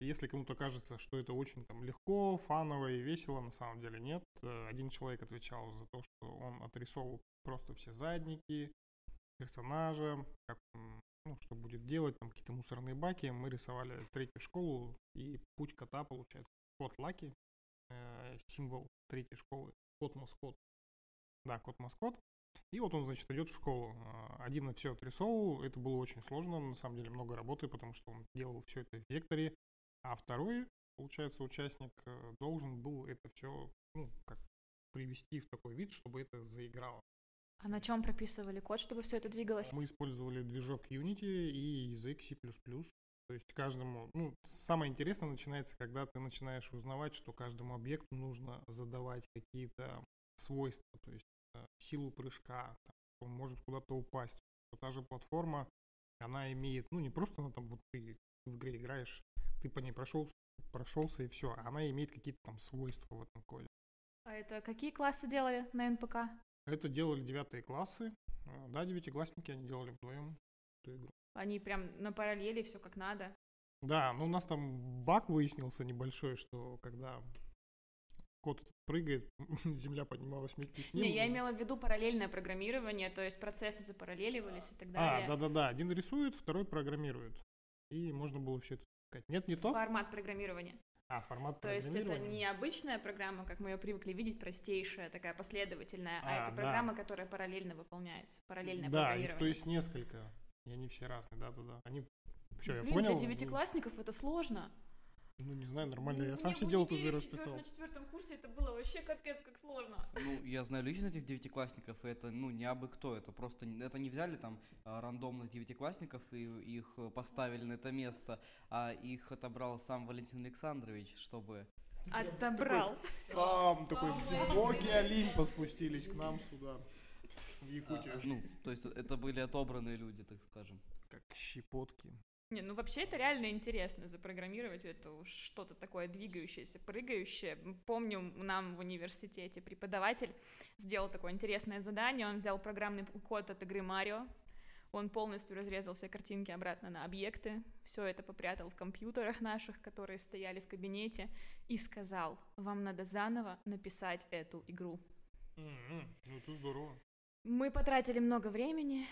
Если кому-то кажется, что это очень там легко, фаново и весело, на самом деле нет. Э, один человек отвечал за то, что он отрисовывал просто все задники персонажа, как ну, что будет делать, там какие-то мусорные баки. Мы рисовали третью школу, и путь кота получается. Кот Лаки, э, символ третьей школы. Кот-маскот. Да, кот-маскот. И вот он, значит, идет в школу. А, один на все отрисовывал. Это было очень сложно, на самом деле много работы, потому что он делал все это в векторе. А второй, получается, участник э, должен был это все, ну, как привести в такой вид, чтобы это заиграло. А на чем прописывали код, чтобы все это двигалось? Мы использовали движок Unity и язык C++. То есть каждому, ну, самое интересное начинается, когда ты начинаешь узнавать, что каждому объекту нужно задавать какие-то свойства, то есть э, силу прыжка, там, он может куда-то упасть. Та же платформа, она имеет, ну, не просто она там, вот ты в игре играешь, ты по ней прошел, прошелся и все. Она имеет какие-то там свойства в этом коде. А это какие классы делали на НПК? Это делали девятые классы. А, да, девятиклассники, они делали вдвоем эту игру. Они прям на параллели, все как надо. Да, ну у нас там баг выяснился небольшой, что когда кот прыгает, земля поднималась вместе с ним. Не, я имела в виду параллельное программирование, то есть процессы запараллеливались и так А, далее. да-да-да, один рисует, второй программирует. И можно было все это. Нет, не то? Формат программирования. А, формат То есть это не обычная программа, как мы ее привыкли видеть, простейшая, такая последовательная, а, А, это да. программа, которая параллельно выполняется. Параллельное Да, их то есть несколько. И они все разные, да-да-да. Они... Все, я Блин, понял. для девятиклассников это сложно. Ну, не знаю, нормально. Я Мне сам сидел, тоже универе в расписал. На четвертом курсе это было вообще капец как сложно. Ну, я знаю лично этих девятиклассников, и это, ну, не абы кто, это просто, это не взяли там а, рандомных девятиклассников и их поставили на это место, а их отобрал сам Валентин Александрович, чтобы... Отобрал. Сам такой, боги Олимпа спустились к нам сюда, в Якутию. а, ну, то есть это были отобранные люди, так скажем. Как щепотки. Не, ну вообще это реально интересно запрограммировать это уж что-то такое двигающееся, прыгающее. Помню, нам в университете преподаватель сделал такое интересное задание. Он взял программный код от игры Марио, он полностью разрезал все картинки обратно на объекты, все это попрятал в компьютерах наших, которые стояли в кабинете, и сказал, вам надо заново написать эту игру. М-м, Ну, это здорово. Мы потратили много времени,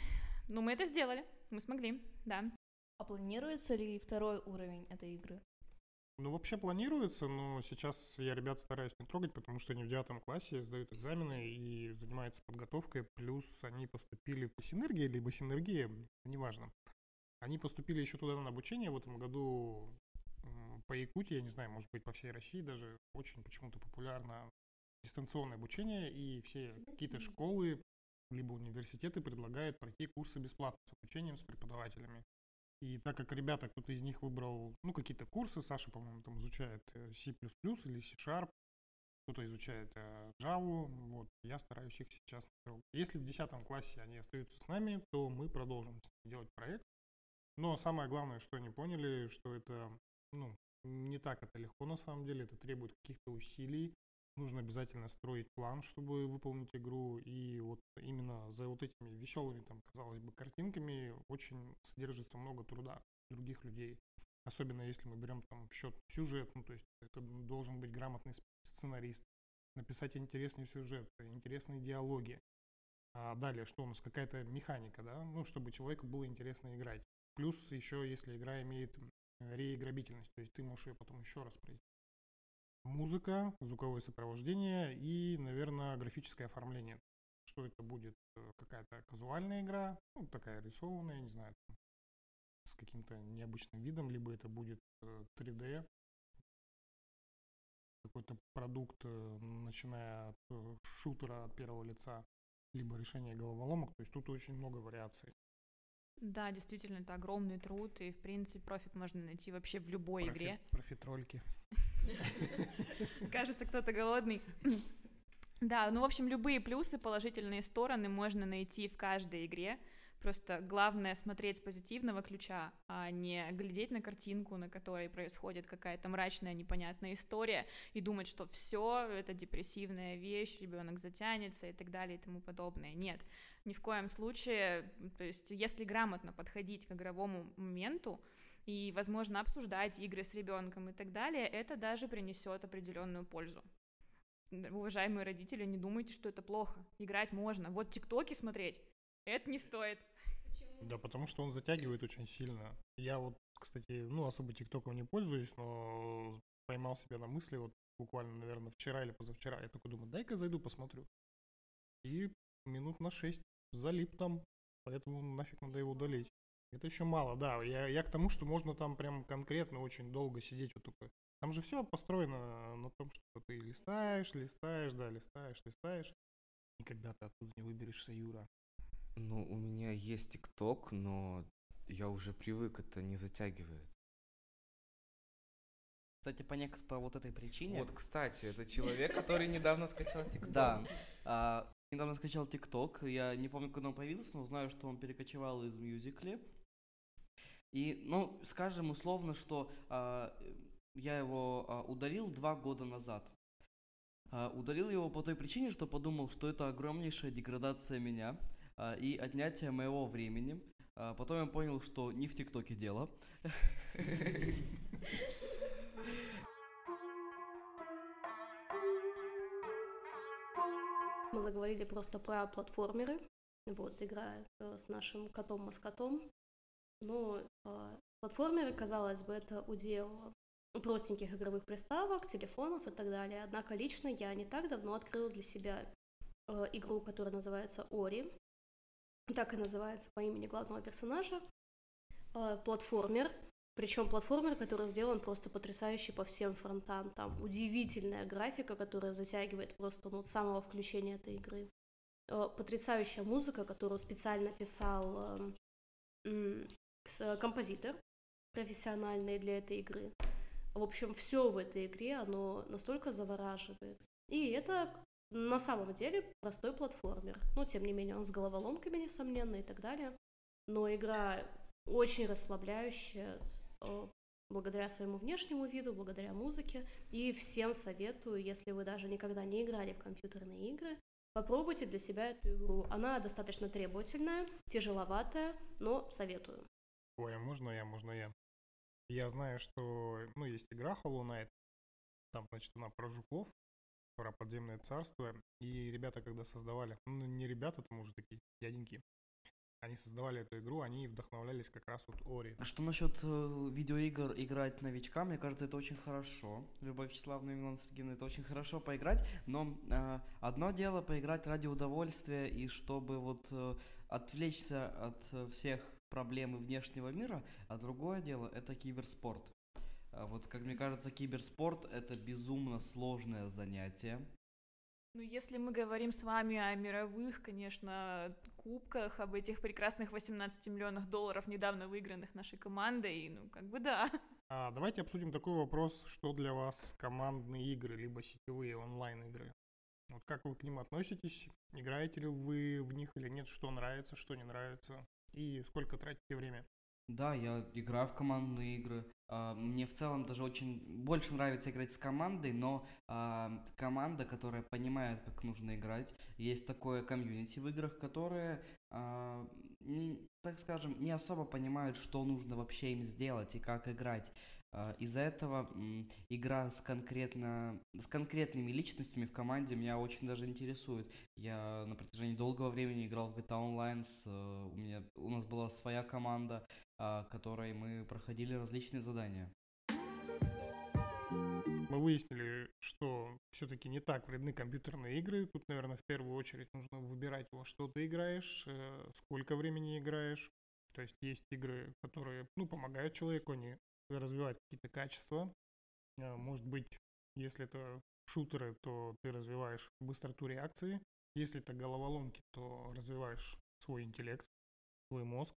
но мы это сделали, мы смогли, да. А планируется ли второй уровень этой игры? Ну, вообще планируется, но сейчас я ребят стараюсь не трогать, потому что они в девятом классе сдают экзамены и занимаются подготовкой, плюс они поступили по синергии, либо синергия, неважно. Они поступили еще туда на обучение в этом году по Якутии, я не знаю, может быть, по всей России даже очень почему-то популярно дистанционное обучение, и все какие-то школы либо университеты предлагают пройти курсы бесплатно с обучением, с преподавателями. И так как ребята, кто-то из них выбрал, ну, какие-то курсы, Саша, по-моему, там изучает э, C++ или C-Sharp, кто-то изучает э, Java, вот, я стараюсь их сейчас трогать. Если в 10 классе они остаются с нами, то мы продолжим делать проект. Но самое главное, что они поняли, что это, ну, не так это легко на самом деле, это требует каких-то усилий, нужно обязательно строить план, чтобы выполнить игру, и вот именно за вот этими веселыми, там, казалось бы, картинками очень содержится много труда других людей. Особенно если мы берем там в счет сюжет, ну, то есть это должен быть грамотный сценарист, написать интересный сюжет, интересные диалоги. А далее, что у нас, какая-то механика, да, ну, чтобы человеку было интересно играть. Плюс еще, если игра имеет реиграбительность, то есть ты можешь ее потом еще раз пройти музыка, звуковое сопровождение и, наверное, графическое оформление. Что это будет? Э, Какая-то казуальная игра, ну, такая рисованная, не знаю, там, с каким-то необычным видом, либо это будет э, 3D, какой-то продукт, э, начиная от э, шутера от первого лица, либо решение головоломок. То есть тут очень много вариаций. Да, действительно, это огромный труд, и, в принципе, профит можно найти вообще в любой Профи- игре. Профитрольки. Кажется, кто-то голодный. Да, ну, в общем, любые плюсы, положительные стороны можно найти в каждой игре. Просто главное смотреть с позитивного ключа, а не глядеть на картинку, на которой происходит какая-то мрачная, непонятная история, и думать, что все это депрессивная вещь, ребенок затянется и так далее и тому подобное. Нет, ни в коем случае. То есть, если грамотно подходить к игровому моменту и, возможно, обсуждать игры с ребенком и так далее, это даже принесет определенную пользу. Уважаемые родители, не думайте, что это плохо. Играть можно. Вот тиктоки смотреть, это не стоит. Да, потому что он затягивает очень сильно. Я вот, кстати, ну, особо ТикТоком не пользуюсь, но поймал себя на мысли вот буквально, наверное, вчера или позавчера. Я такой думаю, дай-ка зайду посмотрю. И минут на шесть залип там, поэтому нафиг надо его удалить. Это еще мало, да. Я, я к тому, что можно там прям конкретно очень долго сидеть вот такой. Там же все построено на том, что ты листаешь, листаешь, да, листаешь, листаешь. Никогда ты оттуда не выберешься, Юра. Ну, у меня есть ТикТок, но я уже привык, это не затягивает. Кстати, по, нек- по вот этой причине... Вот, кстати, это человек, который недавно скачал ТикТок. Да. а, недавно скачал ТикТок. Я не помню, когда он появился, но знаю, что он перекочевал из Мюзикли. И, ну, скажем условно, что а, я его а, удалил два года назад. А, удалил его по той причине, что подумал, что это огромнейшая деградация меня а, и отнятие моего времени. А, потом я понял, что не в ТикТоке дело. Мы заговорили просто про платформеры. Вот, игра э, с нашим котом-маскотом. Но э, платформеры, казалось бы, это удел простеньких игровых приставок, телефонов и так далее. Однако лично я не так давно открыла для себя э, игру, которая называется Ори. Так и называется по имени главного персонажа. Э, платформер. Причем платформер, который сделан просто потрясающий по всем фронтам. Там удивительная графика, которая затягивает просто ну, с самого включения этой игры. Э, Потрясающая музыка, которую специально писал с- композитор профессиональный для этой игры. В общем, все в этой игре, оно настолько завораживает. И это на самом деле простой платформер. Но, тем не менее, он с головоломками, несомненно, и так далее. Но игра очень расслабляющая, э, благодаря своему внешнему виду, благодаря музыке. И всем советую, если вы даже никогда не играли в компьютерные игры, попробуйте для себя эту игру. Она достаточно требовательная, тяжеловатая, но советую. А можно я, можно я? Я знаю, что, ну, есть игра Hollow Knight, там, значит, она про жуков, про подземное царство, и ребята, когда создавали, ну, не ребята, там уже такие дяденьки, они создавали эту игру, они вдохновлялись как раз вот Ори. А Что насчет э, видеоигр играть новичкам, мне кажется, это очень хорошо. Любовь Вячеславовна Милана Сергеевна, это очень хорошо поиграть, но э, одно дело поиграть ради удовольствия и чтобы вот э, отвлечься от э, всех проблем и внешнего мира, а другое дело это киберспорт. А вот, как мне кажется, киберспорт это безумно сложное занятие. Ну, если мы говорим с вами о мировых, конечно, кубках, об этих прекрасных 18 миллионах долларов, недавно выигранных нашей командой, ну, как бы да. А давайте обсудим такой вопрос, что для вас командные игры, либо сетевые онлайн-игры. Вот как вы к ним относитесь? Играете ли вы в них или нет? Что нравится, что не нравится? И сколько тратите время? Да, я играю в командные игры. А, Мне в целом даже очень больше нравится играть с командой, но а, команда, которая понимает, как нужно играть. Есть такое комьюнити в играх, которые, а, так скажем, не особо понимают, что нужно вообще им сделать и как играть. А, Из-за этого игра с конкретно с конкретными личностями в команде меня очень даже интересует. Я на протяжении долгого времени играл в GTA Online. С, э, у меня у нас была своя команда, а, которой мы проходили различные задания. Мы выяснили, что все-таки не так вредны компьютерные игры. Тут, наверное, в первую очередь нужно выбирать, во что ты играешь, э, сколько времени играешь. То есть есть игры, которые, ну, помогают человеку, они развивают какие-то качества. Э, Может быть, если это шутеры, то ты развиваешь быстроту реакции. Если это головоломки, то развиваешь свой интеллект, свой мозг.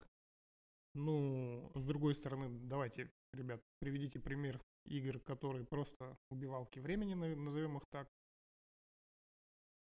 Ну, с другой стороны, давайте, ребят, приведите пример игр, которые просто убивалки времени, на- назовем их так.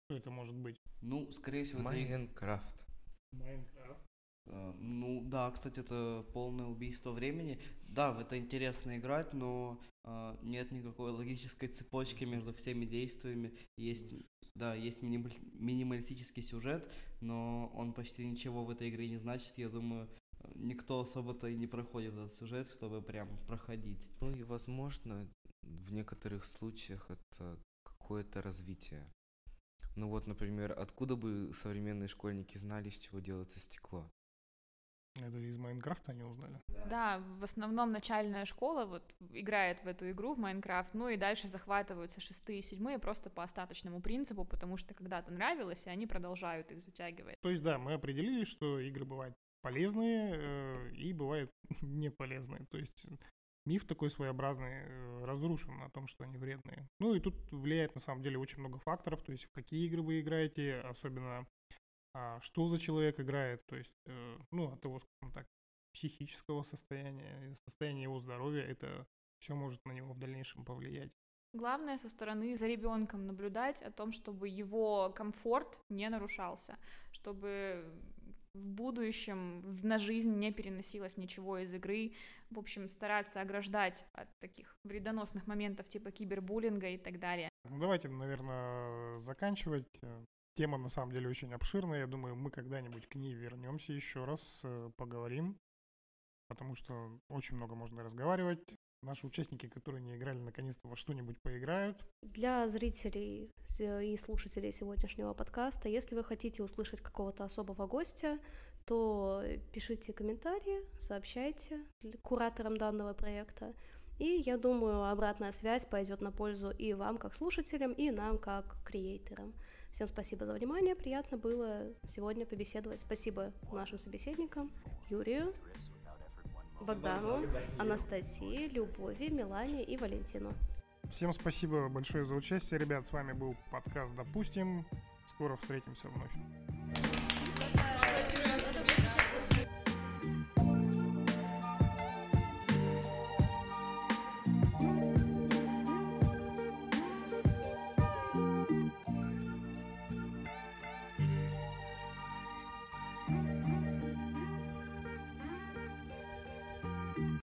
Что это может быть? Ну, скорее всего, Майнкрафт. Майнкрафт. Э, Ну да, кстати, это полное убийство времени. Да, в это интересно играть, но э, нет никакой логической цепочки между всеми действиями. Есть, да, есть минималь- минималистический сюжет, но он почти ничего в этой игре не значит. Я думаю, никто особо-то и не проходит этот сюжет, чтобы прям проходить. Ну и, возможно, в некоторых случаях это какое-то развитие. Ну вот, например, откуда бы современные школьники знали, из чего делается стекло? Это из Майнкрафта они узнали. Да, в основном начальная школа вот играет в эту игру, в Майнкрафт, ну и дальше захватываются шестые и седьмые просто по остаточному принципу, потому что когда-то нравилось, и они продолжают их затягивать. То есть, да, мы определили, что игры бывают полезные э, и бывают не полезные. То есть миф такой своеобразный э, разрушен о том, что они вредные. Ну и тут влияет на самом деле очень много факторов, то есть в какие игры вы играете, особенно а, что за человек играет, то есть, э, ну, от его, скажем так, психического состояния, состояния его здоровья, это все может на него в дальнейшем повлиять. Главное со стороны за ребенком наблюдать о том, чтобы его комфорт не нарушался, чтобы в будущем на жизнь не переносилось ничего из игры. В общем, стараться ограждать от таких вредоносных моментов типа кибербуллинга и так далее. Ну, давайте, наверное, заканчивать. Тема на самом деле очень обширная. Я думаю, мы когда-нибудь к ней вернемся еще раз, э, поговорим, потому что очень много можно разговаривать. Наши участники, которые не играли, наконец-то во что-нибудь поиграют. Для зрителей и слушателей сегодняшнего подкаста, если вы хотите услышать какого-то особого гостя, то пишите комментарии, сообщайте кураторам данного проекта. И я думаю, обратная связь пойдет на пользу и вам, как слушателям, и нам, как креаторам. Всем спасибо за внимание. Приятно было сегодня побеседовать. Спасибо нашим собеседникам Юрию, Богдану, Анастасии, Любови, Милане и Валентину. Всем спасибо большое за участие, ребят. С вами был подкаст «Допустим». Скоро встретимся вновь.